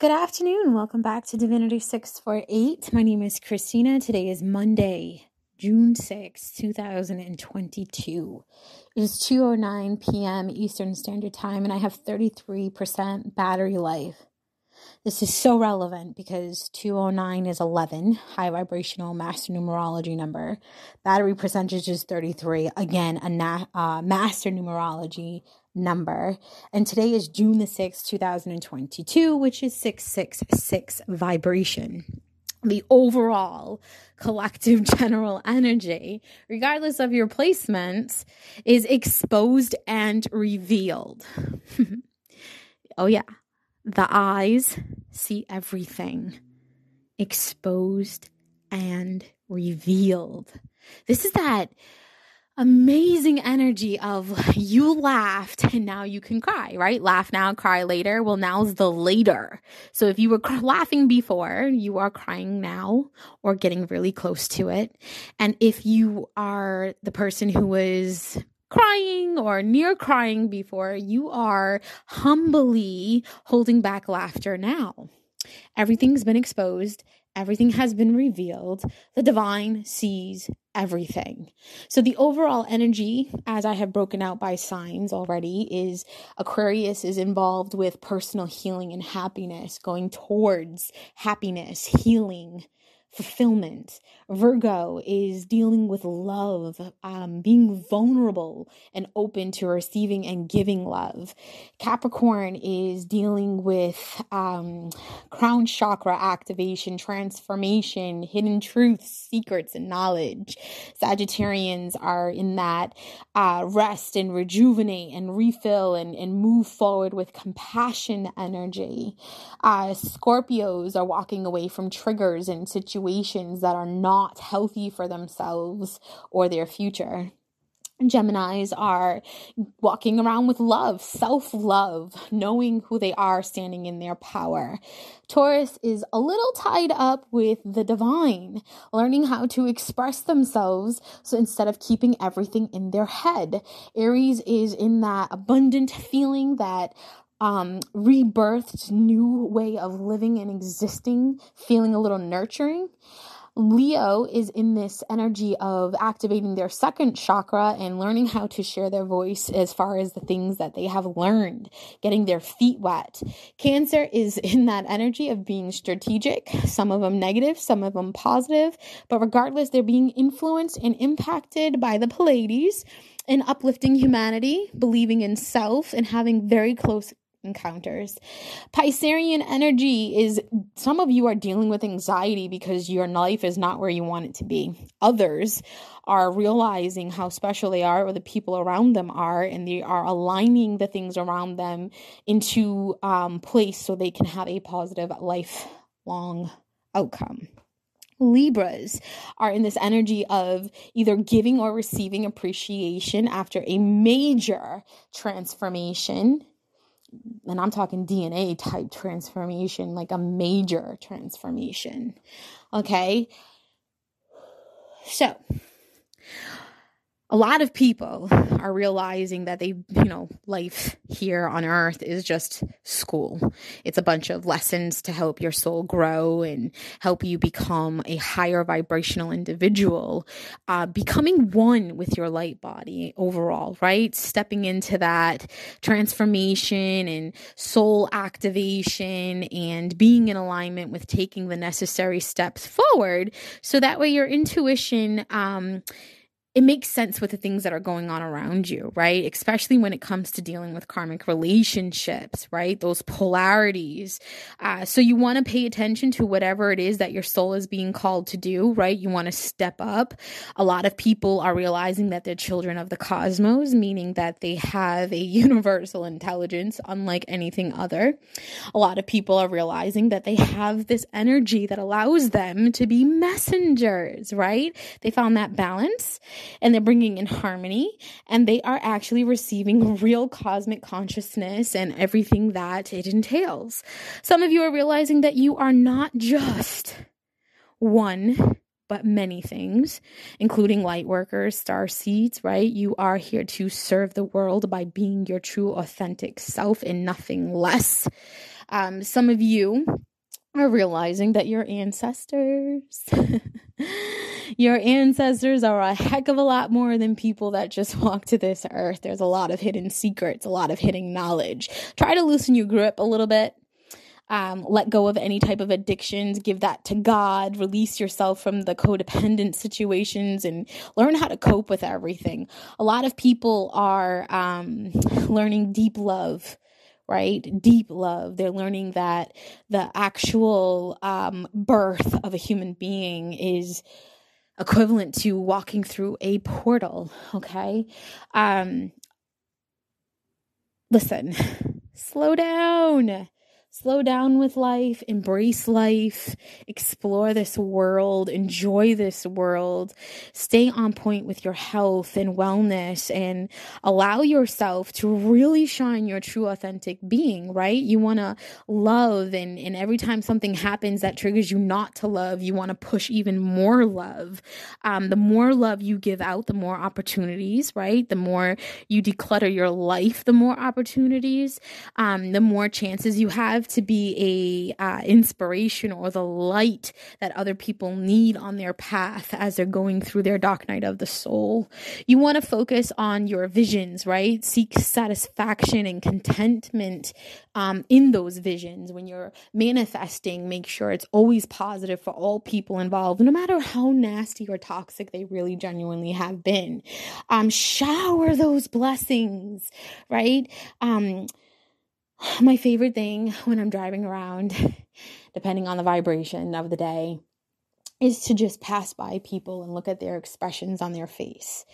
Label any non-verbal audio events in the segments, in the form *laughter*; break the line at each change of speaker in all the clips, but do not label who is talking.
Good afternoon. Welcome back to Divinity 648. My name is Christina. Today is Monday, June 6, 2022. It is 2:09 p.m. Eastern Standard Time and I have 33% battery life. This is so relevant because 209 is 11, high vibrational master numerology number. Battery percentage is 33, again, a na- uh, master numerology number. And today is June the 6th, 2022, which is 666 vibration. The overall collective *laughs* general energy, regardless of your placements, is exposed and revealed. *laughs* oh, yeah. The eyes see everything exposed and revealed. This is that amazing energy of you laughed and now you can cry, right? Laugh now, cry later. Well, now's the later. So if you were laughing before, you are crying now or getting really close to it. And if you are the person who was crying or near crying before, you are humbly holding back laughter now. Everything's been exposed, everything has been revealed. The divine sees everything. So, the overall energy, as I have broken out by signs already, is Aquarius is involved with personal healing and happiness, going towards happiness, healing fulfillment. Virgo is dealing with love, um, being vulnerable and open to receiving and giving love. Capricorn is dealing with um, crown chakra activation, transformation, hidden truths, secrets, and knowledge. Sagittarians are in that uh, rest and rejuvenate and refill and, and move forward with compassion energy. Uh, Scorpios are walking away from triggers and situations situations that are not healthy for themselves or their future. Geminis are walking around with love, self love, knowing who they are, standing in their power. Taurus is a little tied up with the divine, learning how to express themselves. So instead of keeping everything in their head, Aries is in that abundant feeling that um, rebirthed new way of living and existing, feeling a little nurturing. Leo is in this energy of activating their second chakra and learning how to share their voice as far as the things that they have learned, getting their feet wet. Cancer is *laughs* in that energy of being strategic, some of them negative, some of them positive, but regardless, they're being influenced and impacted by the Pleiades in uplifting humanity, believing in self, and having very close encounters. Piscean energy is some of you are dealing with anxiety because your life is not where you want it to be. Others are realizing how special they are or the people around them are and they are aligning the things around them into um, place so they can have a positive lifelong outcome. Libras are in this energy of either giving or receiving appreciation after a major transformation and I'm talking DNA type transformation, like a major transformation. Okay. So, a lot of people are realizing that they, you know, life here on earth is just school. It's a bunch of lessons to help your soul grow and help you become a higher vibrational individual, uh, becoming one with your light body overall, right? Stepping into that transformation and soul activation and being in alignment with taking the necessary steps forward so that way your intuition, um, it makes sense with the things that are going on around you, right? Especially when it comes to dealing with karmic relationships, right? Those polarities. Uh, so you want to pay attention to whatever it is that your soul is being called to do, right? You want to step up. A lot of people are realizing that they're children of the cosmos, meaning that they have a *laughs* universal intelligence unlike anything other. A lot of people are realizing that they have this energy that allows them to be messengers, right? They found that balance and they're bringing in harmony and they are actually receiving real cosmic consciousness and everything that it entails. Some of you are realizing that you are not just one but many things, including light workers, star seeds, right? You are here to serve the world by being your true, authentic self and nothing less. Um, some of you are realizing that your ancestors, *laughs* your ancestors are a heck of a lot more than people that just *laughs* walk to this earth. There's a lot of hidden secrets, a lot of hidden knowledge. Try to loosen your grip a little bit. Um, let go of any type of addictions, give that to God, release yourself from the codependent situations, and learn how to cope with everything. A lot of people are um, learning deep love right? Deep love. They're learning that the actual um, birth of a human being is equivalent to walking through a portal, okay? Um, listen, *laughs* slow down slow down with life, embrace life, explore this world, enjoy this world, stay on point with your health and wellness, and allow yourself to really shine your true authentic being, right? You want to love, and, and every time something happens that triggers you not to love, you want to push even more love. Um, the more love you give out, the more opportunities, right? The more you declutter your life, the more opportunities, um, the more chances you have to be a uh, inspiration or the light that other people need on their path as they're going through their dark night of the soul. You want to focus on your visions, right? Seek satisfaction and contentment um, in those visions. When you're manifesting, make sure it's always positive for all people involved, no matter how nasty or toxic they really genuinely have been. Um, shower those blessings, right? Um, *sighs* my favorite thing when I'm driving around, *laughs* depending on the vibration of the day, is to just pass by people and look at their expressions on their face.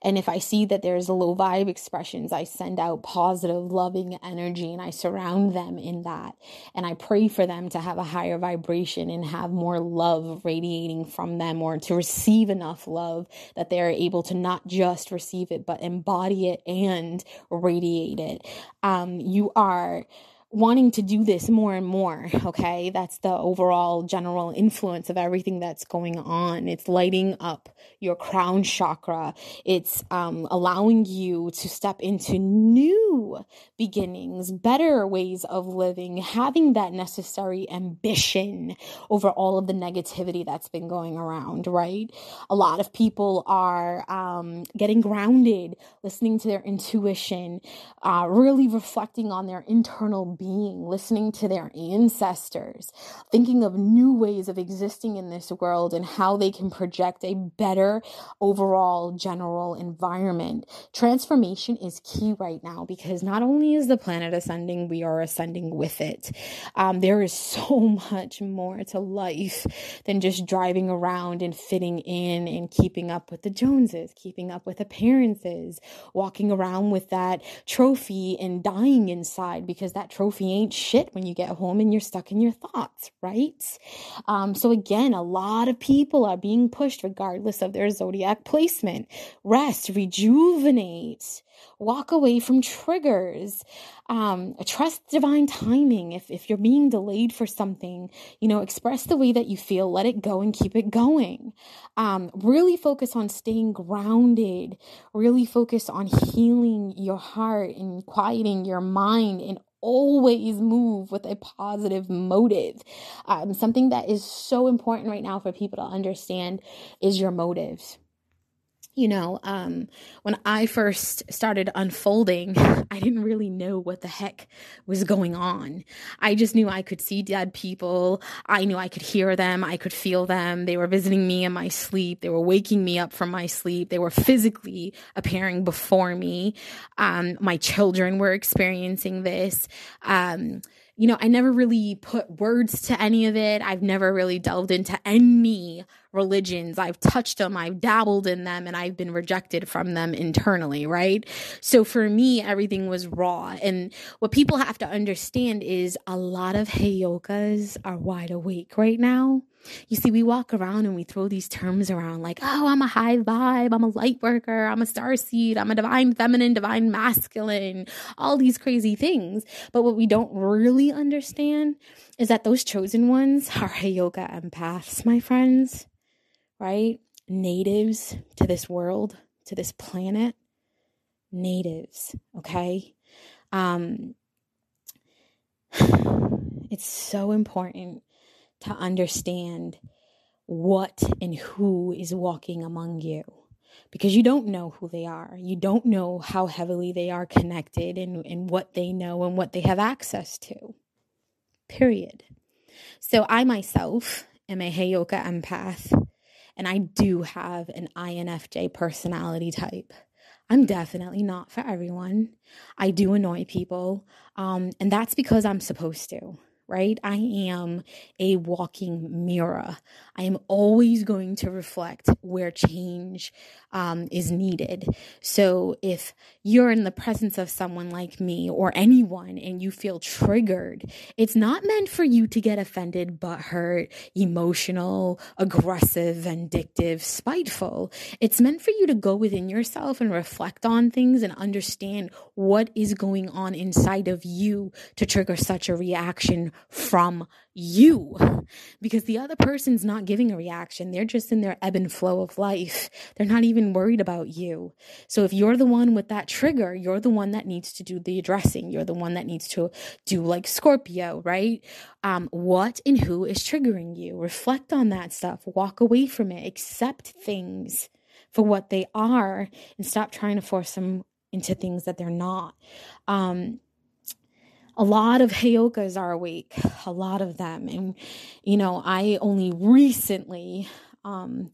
And if I see that there's low vibe expressions, I send out positive, loving energy and I surround them in that. And I pray for them to have a higher vibration and have more love radiating from them or to receive enough love that they're able to not just receive it, but embody it and radiate it. Um, you are wanting to do this more and more. Okay. That's the overall general influence of everything that's going on. It's lighting up your crown chakra. It's um, allowing you to step into new beginnings, better ways of living, having that necessary ambition over all of the negativity that's been going around, right? A lot of people are um, getting grounded, listening to their intuition, uh, really reflecting on their internal being, listening to their ancestors, thinking of new ways of existing in this world and how they can project a better overall general environment. Transformation is key right now because not only is the planet ascending, we are ascending with it. Um, there is *laughs* so much more to life than just driving around and fitting in and keeping up with the Joneses, keeping up with appearances, walking around with that trophy and dying inside because that trophy trophy ain't shit when you get home and you're stuck in your thoughts, right? Um, so again, a lot of people are being pushed regardless of their zodiac placement. Rest, rejuvenate, walk away from triggers. Um, trust divine timing. If, if you're being delayed for something, you know, express the way that you feel, let it go and keep it going. Um, really focus on staying grounded, really focus on healing your heart and quieting your mind and always move with a positive motive. Um, something that is so important right now for people to understand is your motives you know, um, when I first started unfolding, *laughs* I didn't really know what the heck was going on. I just knew I could see dead people. I knew I could hear them. I could feel them. They were visiting me in my sleep. They were waking me up from my sleep. They were physically appearing before me. Um, my children were experiencing this. Um, you know, I never really put words to any of it. I've never really delved into any religions. I've touched them, I've dabbled in them, and I've been rejected from them internally, right? So for me, everything was raw. And what people have to understand is a lot of heyokas are wide awake right now. You see, we walk around and we throw these terms around like, oh, I'm a high vibe, I'm a light worker, I'm a star seed, I'm a divine feminine, divine masculine, all these crazy things. But what we don't really understand is that those chosen ones *laughs* are Heyoka empaths, my friends right? Natives to this world, to this planet. Natives, okay? Um, *sighs* it's so important to understand what and who is walking among you because you don't know who they are. You don't know how heavily they are connected and, and what they know and what they have access to. Period. So I myself am a Heyoka empath, and I do have an INFJ personality type. I'm definitely not for everyone. I do annoy people, um, and that's because I'm supposed to right? I am a walking mirror. I am always going to reflect where change um, is needed. So if you're in the presence of someone like me or anyone and you feel triggered, it's not meant for you to get offended, but hurt, emotional, aggressive, vindictive, spiteful. It's meant for you to go within yourself and reflect on things and understand what is going on inside of you to trigger such a reaction from you because the other person's not giving a reaction. They're just in their ebb and flow of life. They're not even worried about you. So if you're the one with that trigger, you're the one that needs to do the addressing. You're the one that needs to do like Scorpio, right? Um, what and who is triggering you? Reflect on that stuff. Walk away from it. Accept things for what they are and stop trying to force them into things that they're not. Um, a lot of Heyokas are awake, a lot of them. And, you know, I only recently um,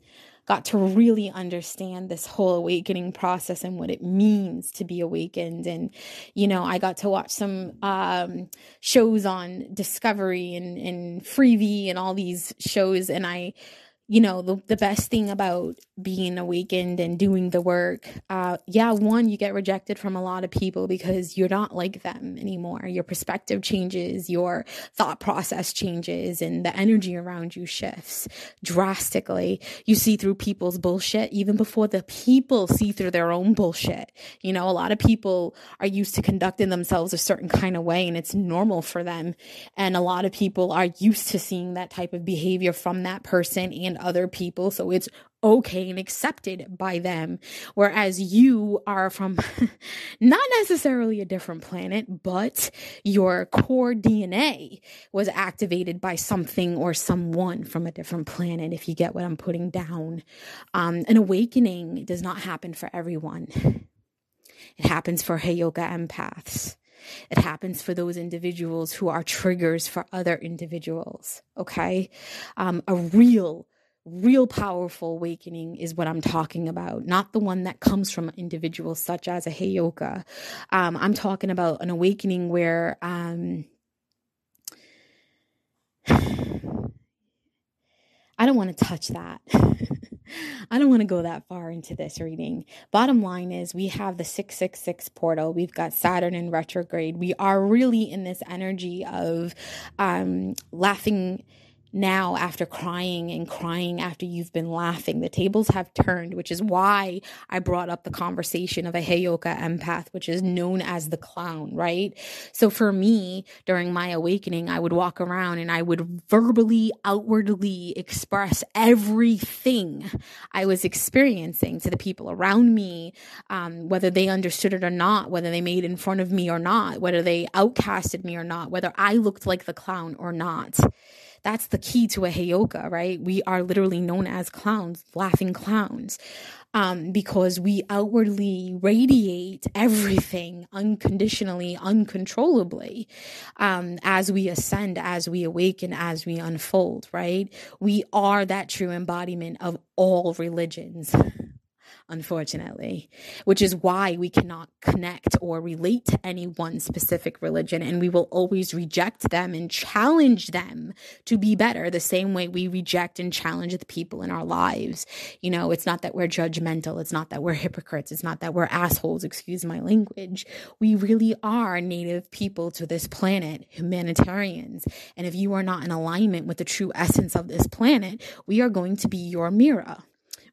got to really understand this whole awakening process and what it means to be awakened. And, you know, I got to watch some um, shows on Discovery and, and Freevee and all these shows. And I, you know the, the best thing about being awakened and doing the work uh yeah one you get rejected from a lot of people because you're not like them anymore. Your perspective changes your thought process changes and the energy around you shifts drastically. You see through people's bullshit even before the people see through their own bullshit. You know a lot of people are used to conducting themselves a certain kind of way and it's normal for them. And a lot of people are used to seeing that type of behavior from that person and other people. So it's okay and accepted by them. Whereas you are from *laughs* not necessarily a different planet, but your core DNA was activated by something or someone from a different planet, if you get what I'm putting down. Um, an awakening does not happen for everyone. It happens for Heyoka empaths. It happens for those individuals who are triggers for other individuals. Okay. Um, a real real powerful awakening is what I'm talking about, not the one that comes from individuals such as a Heyoka. Um, I'm talking about an awakening where um, *sighs* I don't want to touch that. *laughs* I don't want to go that far into this reading. Bottom line is, we have the 666 portal. We've got Saturn in retrograde. We are really in this energy of um, laughing now after crying and crying after you've been laughing. The tables have turned, which is why I brought up the conversation of a Heyoka empath, which is known as the clown, right? So for me, during my awakening, I would walk around and I would verbally, outwardly express everything I was experiencing to the people around me, um, whether they understood it or not, whether they made in front of me or not, whether they outcasted me or not, whether I looked like the clown or not. That's the key to a Heyoka, right? We are literally known as clowns, laughing clowns, um, because we outwardly radiate everything unconditionally, uncontrollably, um, as we ascend, as we awaken, as we unfold, right? We are that true embodiment of all religions *laughs* unfortunately, which is why we cannot connect or relate to any one specific religion. And we will always reject them and challenge them to be better the same way we reject and challenge the people in our lives. You know, it's not that we're judgmental, it's not that we're hypocrites, it's not that we're assholes, excuse my language. We really are native people to this planet, humanitarians. And if you are not in alignment with the true essence of this planet, we are going to be your mirror.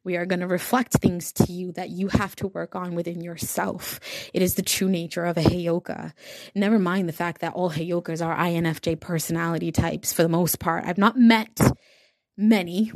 We are going to reflect things to you that you have to work on within yourself. It is the true nature of a Heyoka. Never mind the fact that all Heyokas are INFJ personality types for the most part. I've not met many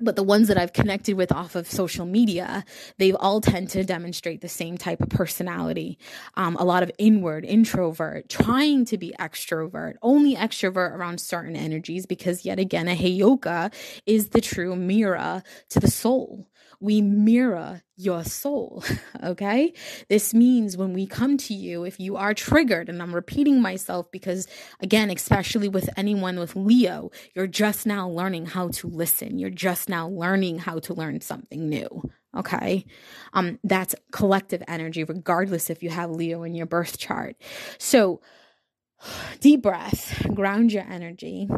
but the ones that I've connected with off of social media, they all tend to demonstrate the same type of personality. Um, a lot of inward, introvert, trying to be extrovert, only extrovert around certain energies because, yet again, a heyoka is the true mirror to the soul we mirror your soul. *laughs* Okay. This means when we come to you, if you are triggered, and I'm repeating myself because, again, especially with anyone with Leo, you're just now learning how to listen. You're just now learning how to learn something new. Okay. Um, that's collective energy, regardless if you have Leo in your birth chart. So, *sighs* deep breath, ground your energy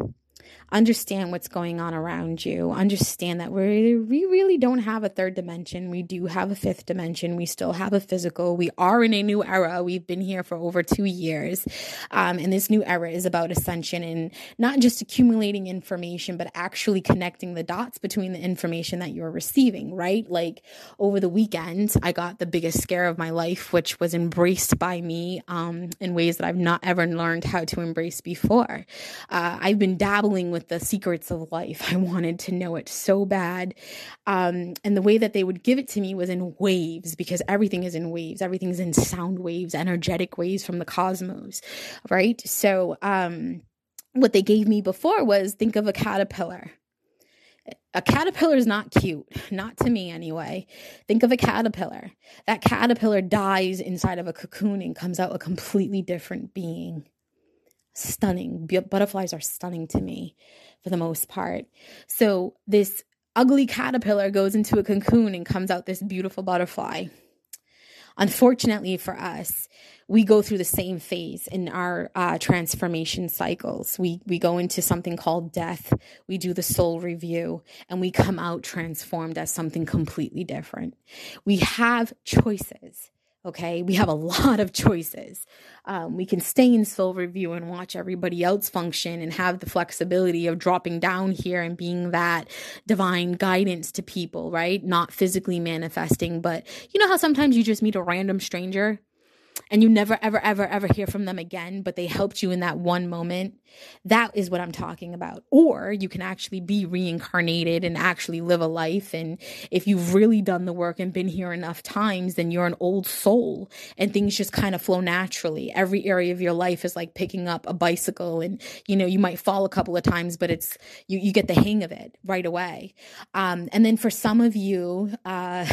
understand what's going on around you. Understand that we we really don't have a third dimension. We do have a fifth dimension. We still have a physical. We are in a new era. We've been here for over two years, um, and this new era is about ascension and not just accumulating information, but actually connecting the dots between the information that you're receiving. Right? Like over the weekend, I got the biggest scare of my life, which was embraced by me um, in ways that I've not ever learned how to embrace before. Uh, I've been dabbling with with the secrets of life. *laughs* I wanted to know it so bad. Um, and the way that they would give it to me was in waves because everything is in waves, everything's in sound waves, energetic waves from the cosmos, right? So, um, what they gave me before was think of a caterpillar. A caterpillar is not cute, not to me anyway. Think of a caterpillar. That caterpillar dies inside of a cocoon and comes out a completely different being stunning. Butterflies are stunning to me for the most part. So this ugly caterpillar goes into a cocoon and comes out this beautiful butterfly. Unfortunately for us, we go through the same phase in our uh, transformation cycles. We we go into something called death. We do the soul review, and we come out transformed as something completely different. We have choices. Okay, we have a *laughs* lot of choices. Um, we can stay in soul review and watch everybody else function and have the flexibility of dropping down here and being that divine guidance to people, right? Not physically manifesting, but you know how sometimes you just meet a random stranger and you never ever ever ever hear from them again but they helped you in that one moment that is what i'm talking about. Or you can actually be reincarnated and actually live a life. And if you've really done the work and been here enough times then you're an old soul and things just kind of flow naturally. Every area of your life is like picking up a bicycle and you know you might fall a couple of times but it's you you get the hang of it right away. Um, and then for some of you uh,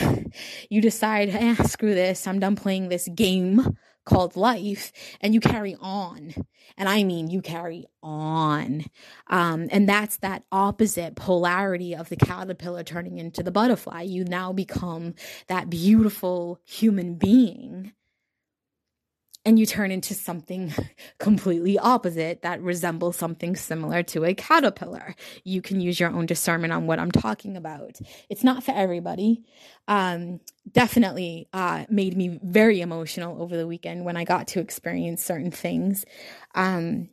*laughs* you decide eh, screw this. I'm done playing this game called life and you carry on. And I mean, you carry on. Um, and that's that opposite polarity of the caterpillar turning into the butterfly. You now become that beautiful human being and you turn into something *laughs* completely opposite that resembles something similar to a caterpillar. You can use your own discernment on what I'm talking about. It's not for everybody. Um, definitely uh, made me very emotional over the weekend when I got to experience certain things. Um,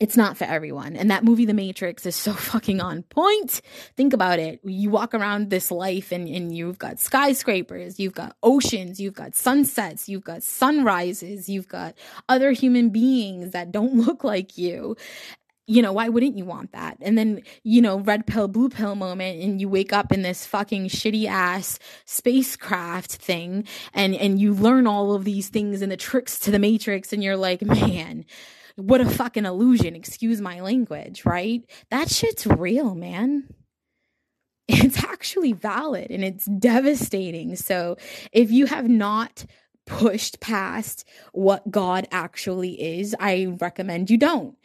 it's not for everyone. And that movie, The Matrix, is so *laughs* fucking on point. Think about it. You walk around this life and, and you've got skyscrapers, you've got oceans, you've got sunsets, you've got sunrises, you've got other human beings that don't *laughs* look like you you know, why wouldn't you want that? And then, you know, red pill, blue pill moment, and you wake up in this fucking shitty ass spacecraft thing, and and you learn all of these things and the tricks to the matrix, and you're like, man, what a fucking illusion, excuse my language, right? That shit's real, man. *laughs* It's actually valid and it's devastating. So if you have not pushed past what God actually is, I recommend you don't.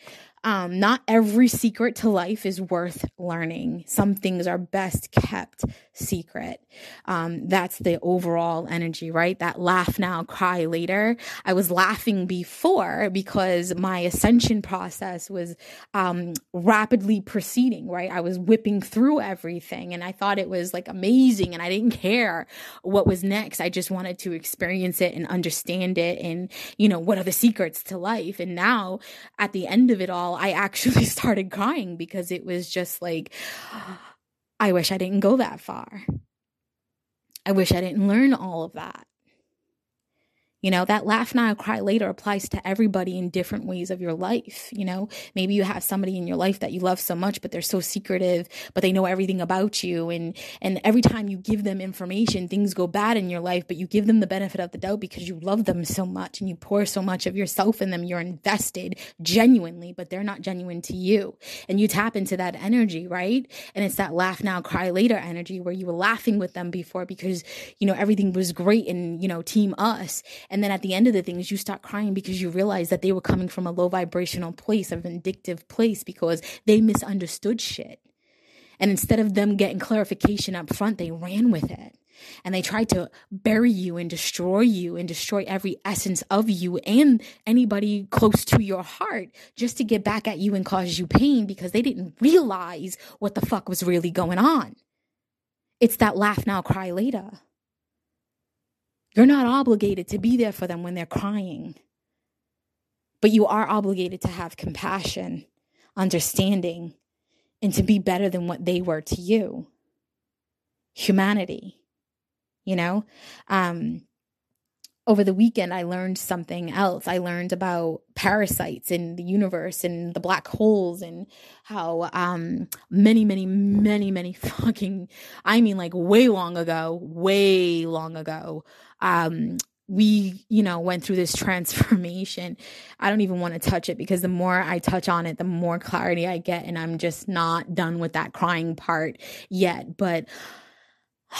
Um, not every secret to life is worth learning. Some things are best kept secret. Um, that's the overall energy, right? That laugh now, cry later. I was laughing before because my ascension process was um, rapidly proceeding, right? I was whipping through everything and I thought it was like amazing and I didn't care what was next. I just wanted to experience it and understand it and, you know, what are the secrets to life? And now at the end of it all, I actually *laughs* started crying because it was just like, I wish I didn't go that far. I wish I didn't learn all of that. You know, that laugh now, cry later applies to everybody in different ways of your life. You know, maybe you have somebody in your life that you love so much, but they're so secretive, but they know everything about you. And, and every time you give them information, things go bad in your life, but you give them the benefit of the doubt because you love them so much and you pour so much of yourself in them. You're invested genuinely, but they're not genuine to you. And you tap into that energy, right? And it's that laugh now, cry later energy where you were laughing with them before because, you know, everything was great and, you know, team us and then at the end of the things, you start crying because you realize that they were coming from a low vibrational place, a vindictive place, because they misunderstood shit. And instead of them getting clarification up front, they ran with it. And they tried to bury you and destroy you and destroy every essence of you and anybody close to your heart just to get back at you and cause you pain because they didn't realize what the fuck was really going on. It's that laugh now, cry later. You're not obligated to be there for them when they're crying, but you are obligated to have compassion, understanding, and to be better than what they were to you. Humanity, you know? Um, over the weekend, I learned something else. I learned about parasites in the universe and the black holes and how um, many, many, many, many *laughs* fucking, I mean, like way long ago, way long ago, um, we, you know, went through this *laughs* transformation. I don't even want to touch it because the more I touch on it, the more clarity I get. And I'm just not done with that crying part yet. But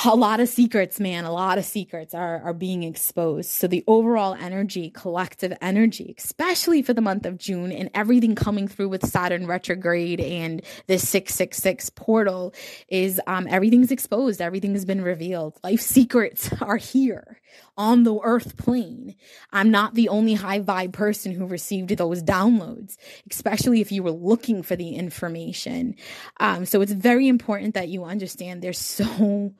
a lot of secrets, man, a lot of secrets are, are being exposed. So the overall energy, collective energy, especially for the month of June and everything coming through with Saturn retrograde and this 666 portal is um, everything's exposed. Everything has been revealed. Life secrets *laughs* are here on the earth plane. I'm not the only high vibe person who received those downloads, especially if you were looking for the information. Um, so it's very important that you understand there's *laughs* so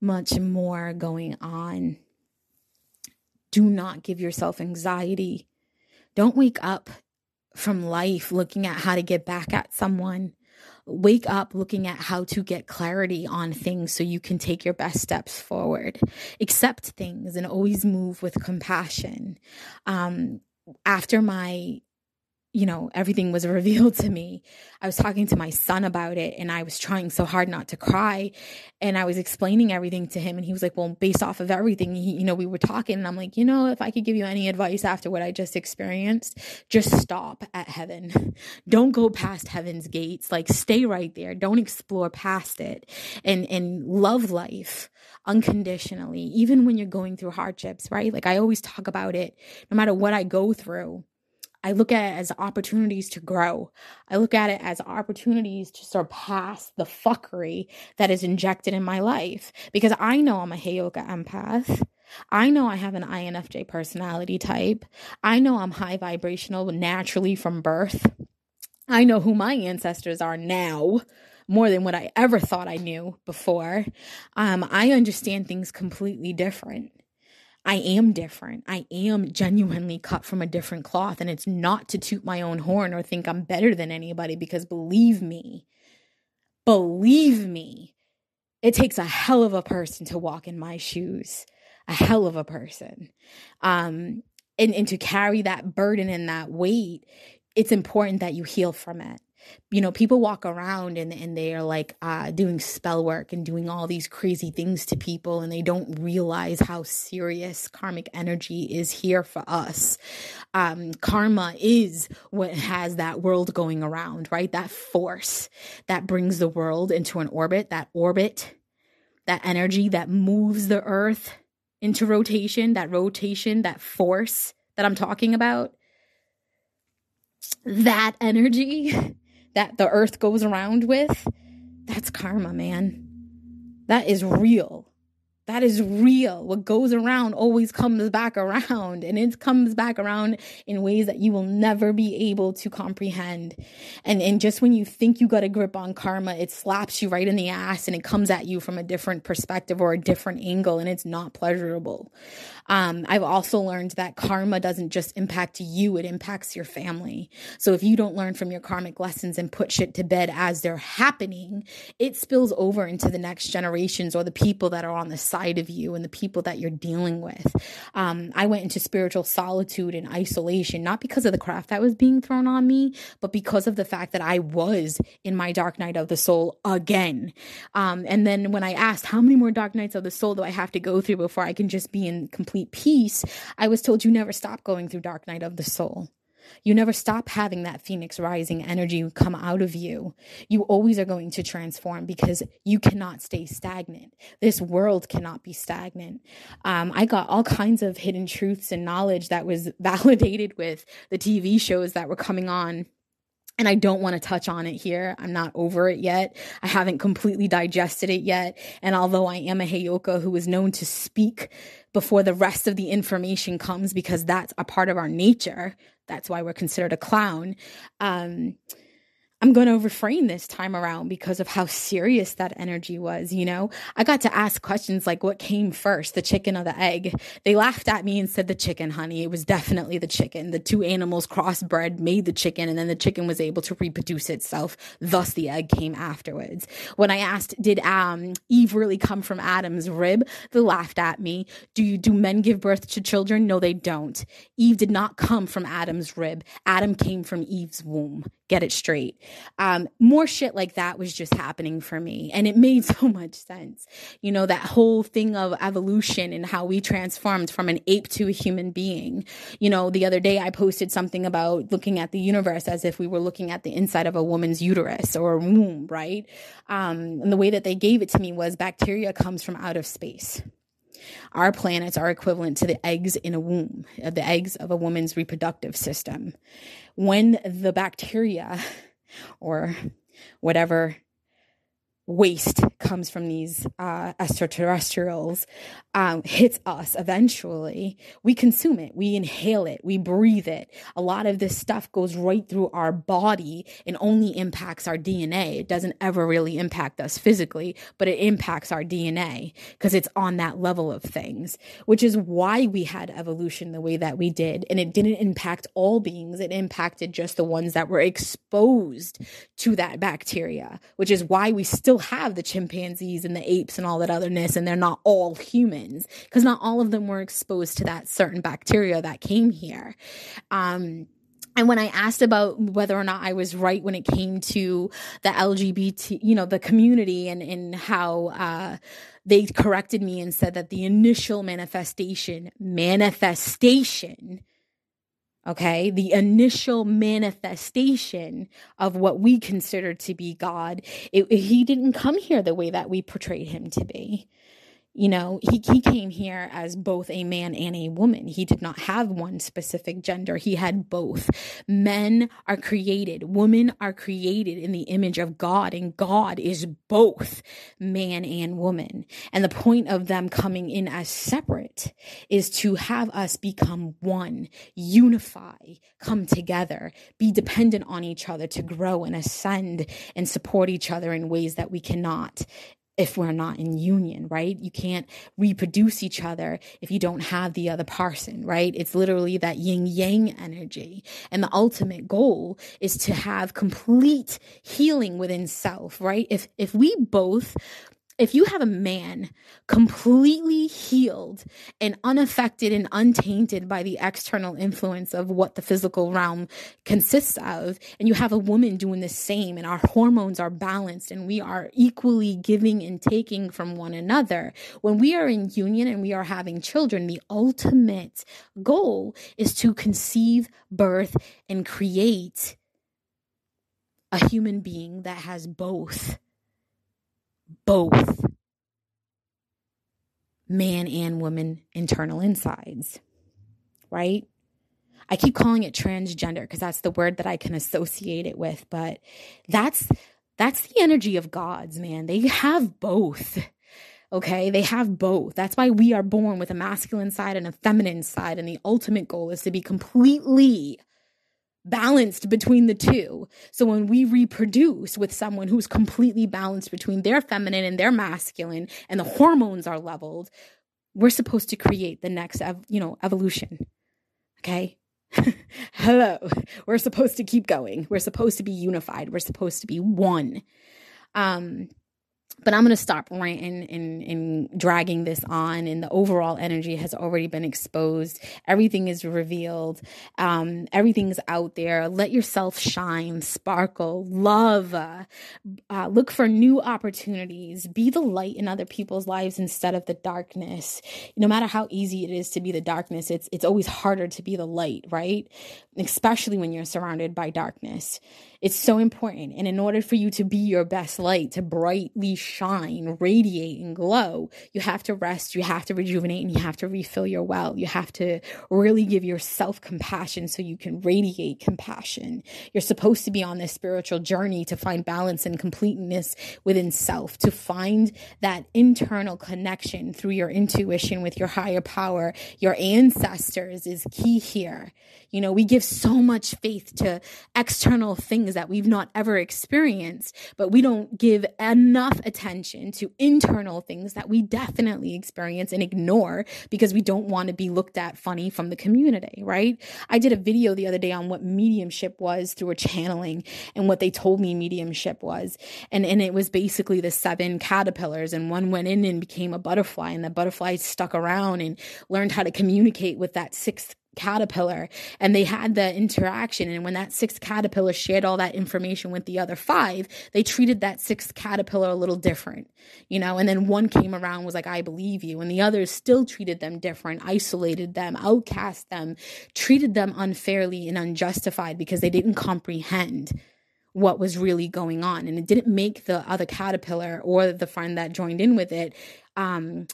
much more going on. Do not give yourself anxiety. Don't wake up from life looking at how to get back at someone. Wake up looking at how to get clarity on things so you can take your best steps forward. Accept things and always move with compassion. Um, after my you know, everything was *laughs* revealed to me. I was talking to my son about it and I was trying so hard not to cry. And I was explaining everything to him. And he was like, Well, based off of everything, he, you know, we were talking. And I'm like, You know, if I could give you any advice after what I just experienced, just stop at heaven. *laughs* Don't go past heaven's gates. Like, stay right there. Don't explore past it and, and love life unconditionally, even when you're going through hardships, right? Like, I always talk about it no matter what I go through I look at it as opportunities to grow. I look at it as opportunities to surpass the fuckery that is injected in my life because I know I'm a Heyoka empath. I know I have an INFJ personality type. I know I'm high vibrational naturally from birth. I know who my ancestors are now more than what I ever thought I knew before. Um, I understand things completely different. I am different. I am genuinely cut from a different cloth. And it's not to toot my own horn or think I'm better than anybody because believe me, believe me, it takes a hell of a person to walk in my shoes, a hell of a person. Um, and, and to carry that burden and that weight, it's important that you heal from it you know people walk around and, and they are like uh, doing spell work and doing all these crazy things to people and they don't realize how serious karmic energy is here for us. Um, karma is what has that world going around right? That force that brings the world into an orbit that orbit that energy that moves the earth into rotation that rotation that force that i'm talking about. That energy *laughs* that the earth goes around with, that's karma, man. That is real. That is real. What goes around always comes back around, and it comes back around in ways that you will never be able to comprehend. And and just when you think you got a grip on karma, it slaps you right in the ass, and it comes at you from a different perspective or a different angle, and it's not pleasurable. Um, I've also learned that karma doesn't just impact you; it impacts your family. So if you don't learn from your karmic lessons and put shit to bed as they're happening, it spills over into the next generations or the people that are on the side inside of you and the people that you're dealing with. Um, I went into spiritual solitude and isolation, not because of the craft that was being thrown on me, but because of the fact that I was in my dark night of the soul again. Um, and then when I asked, how many more dark nights of the soul do I have to go through before I can just be in complete peace? I was told you never stop going through dark night of the soul. You never stop having that phoenix rising energy come out of you. You always are going to transform because you cannot stay stagnant. This world cannot be stagnant. Um, I got all kinds of hidden truths and knowledge that was *laughs* validated with the TV shows that were coming on and I don't want to touch on it here. I'm not over it yet. I haven't completely digested it yet. And although I am a Heyoka who is known to speak before the rest of the information comes because that's a part of our nature, that's why we're considered a clown. Um, I'm going to refrain this time around because of how serious that energy was. You know, I got to ask questions like, what came first, the chicken or the egg? They laughed at me and said, the chicken, honey. It was definitely the chicken. The two animals crossbred made the chicken, and then the chicken was able to reproduce itself. Thus, the egg came afterwards. When I asked, did um, Eve really come from Adam's rib? They laughed at me. Do you, do men give birth to children? No, they don't. Eve did not come from Adam's rib. Adam came from Eve's womb get it straight. Um, more shit like that was just happening for me. And it *laughs* made so much sense. You know, that whole thing of evolution and how we transformed from an ape to a human being. You know, the other day I posted something about looking at the universe as if we were looking at the inside of a woman's uterus or womb, right? Um, and the way that they gave it to me was bacteria comes from out of space. Our planets are equivalent to the eggs in a womb, uh, the eggs of a woman's reproductive system. When the bacteria or whatever waste comes from these uh, extraterrestrials um, hits us eventually, we consume it, we inhale it, we breathe it. A lot of this stuff goes right through our body and only impacts our DNA. It doesn't ever really impact us physically, but it impacts our DNA because it's on that level of things, which is why we had evolution the way that we did. And it didn't impact all beings, it impacted just the ones that were exposed to that bacteria, which is why we still still have the chimpanzees and the apes and all that otherness, and they're not all humans because not all of them were exposed to that certain bacteria that came here. Um, and when I asked about whether or not I was right when it came to the LGBT, you know, the community and, and how, uh, they corrected me and said that the initial manifestation, manifestation Okay. The initial manifestation of what we consider to be God, it, he didn't come here the way that we portrayed him to be. You know, he, he came here as both a man and a woman. He did not have one specific gender. He had both. Men are created, women are created in the image of God, and God is both man and woman. And the point of them coming in as separate is to have us become one, unify, come together, be dependent on each other to grow and ascend and support each other in ways that we cannot if we're not in union, right? You can't reproduce each other if you don't have the other person, right? It's literally that yin yang energy. And the ultimate goal is to have complete healing within self, right? If, if we both if you have a man completely healed and unaffected and untainted by the external influence of what the physical realm consists of, and you have a woman doing the same, and our hormones are balanced and we are equally giving and taking from one another, when we are in union and we are having children, the ultimate goal is to conceive, birth, and create a human being that has both both man and woman internal insides, right? I keep calling it transgender because that's the word that I can associate it with, but that's that's the energy of gods, man. They have both. Okay, they have both. That's why we are born with a masculine side and a feminine side, and the ultimate goal is to be completely balanced between the two. So when we reproduce with someone who's completely balanced between their feminine and their masculine and the hormones are leveled, we're supposed to create the next ev- you know evolution. Okay? *laughs* Hello. We're supposed to keep going. We're supposed to be unified. We're supposed to be one. Um but I'm going to stop ranting and, and dragging this on. And the overall energy has already been exposed. Everything is revealed. Um, everything's out there. Let yourself shine, sparkle, love. Uh, uh, look for new opportunities. Be the light in other people's lives instead of the darkness. No matter how easy it is to be the darkness, it's it's always harder to be the light, right? Especially when you're surrounded by darkness. It's so important. And in order for you to be your best light, to brightly shine, radiate, and glow, you have to rest, you have to rejuvenate, and you have to refill your well. You have to really give yourself compassion so you can radiate compassion. You're supposed to be on this spiritual journey to find balance and completeness within self, to find that internal connection through your intuition with your higher power, your ancestors is key here. You know, we give so much faith to external things that we've not ever experienced, but we don't give enough attention to internal things that we definitely experience and ignore because we don't want to be looked at funny from the community, right? I did a video the other day on what mediumship was through a channeling and what they told me mediumship was. And, and it was basically the seven caterpillars, and one went in and became a butterfly, and the butterfly stuck around and learned how to communicate with that sixth caterpillar and they had the interaction. And when that sixth caterpillar shared all that information with the other five they treated that sixth caterpillar a little different you know? And then one came around was like i believe you. And the others still treated them different isolated them outcast them treated them unfairly and unjustified because they didn't comprehend what was really going on. And it didn't make the other caterpillar or the friend that joined in with it um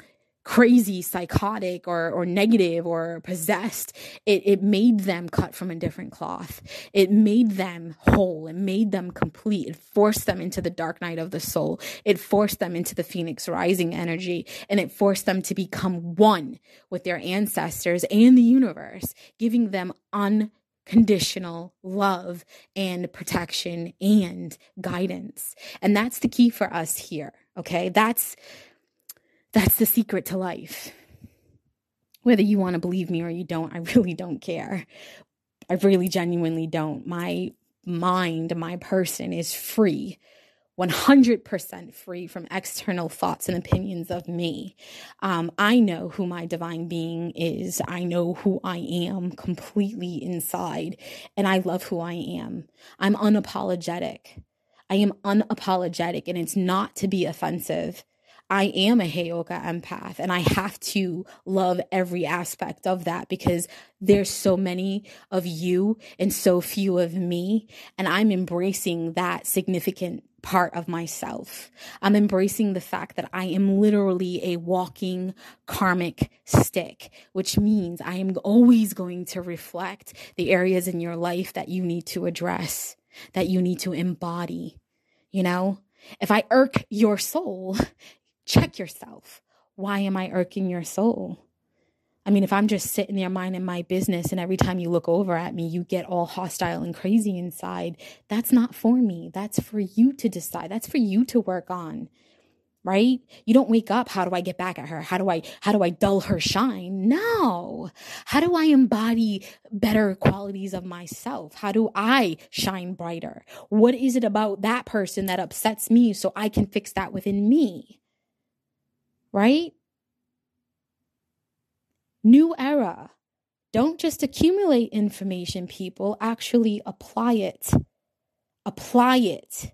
crazy, psychotic, or or negative or possessed. It it made them cut from a different cloth. It made them whole. It made them complete. It forced them into the dark night of the soul. It forced them into the phoenix rising energy, and it forced them to become one with their ancestors and the universe, giving them unconditional love and protection and guidance. And that's the key for us here. Okay. That's that's the secret to life. Whether you want to believe me or you don't, I *laughs* really don't care. I really genuinely don't. My mind, my person is free, 100% free from external thoughts and opinions of me. Um, I know who my divine being is. I know who I am completely inside, and I love who I am. I'm unapologetic. I am unapologetic, and it's not to be offensive. I am a Heyoka empath and I have to love every aspect of that because there's so many of you and so few of me. And I'm embracing that significant part of myself. I'm embracing the fact that I am literally a walking karmic stick, which means I am always going to reflect the areas in your life that you need to address, that you need to embody. You know, if I irk your soul, check yourself. Why am I irking your soul? I mean, if I'm just sitting there minding my business and every time you look over at me, you get all hostile and crazy inside, that's not for me. That's for you to decide. That's for you to work on. Right? You don't wake up, how do I get back at her? How do I how do I dull her shine? No. How do I embody better qualities of myself? How do I shine brighter? What is it about that person that upsets me so I can fix that within me? Right? New era. Don't just accumulate information, people, actually apply it. Apply it.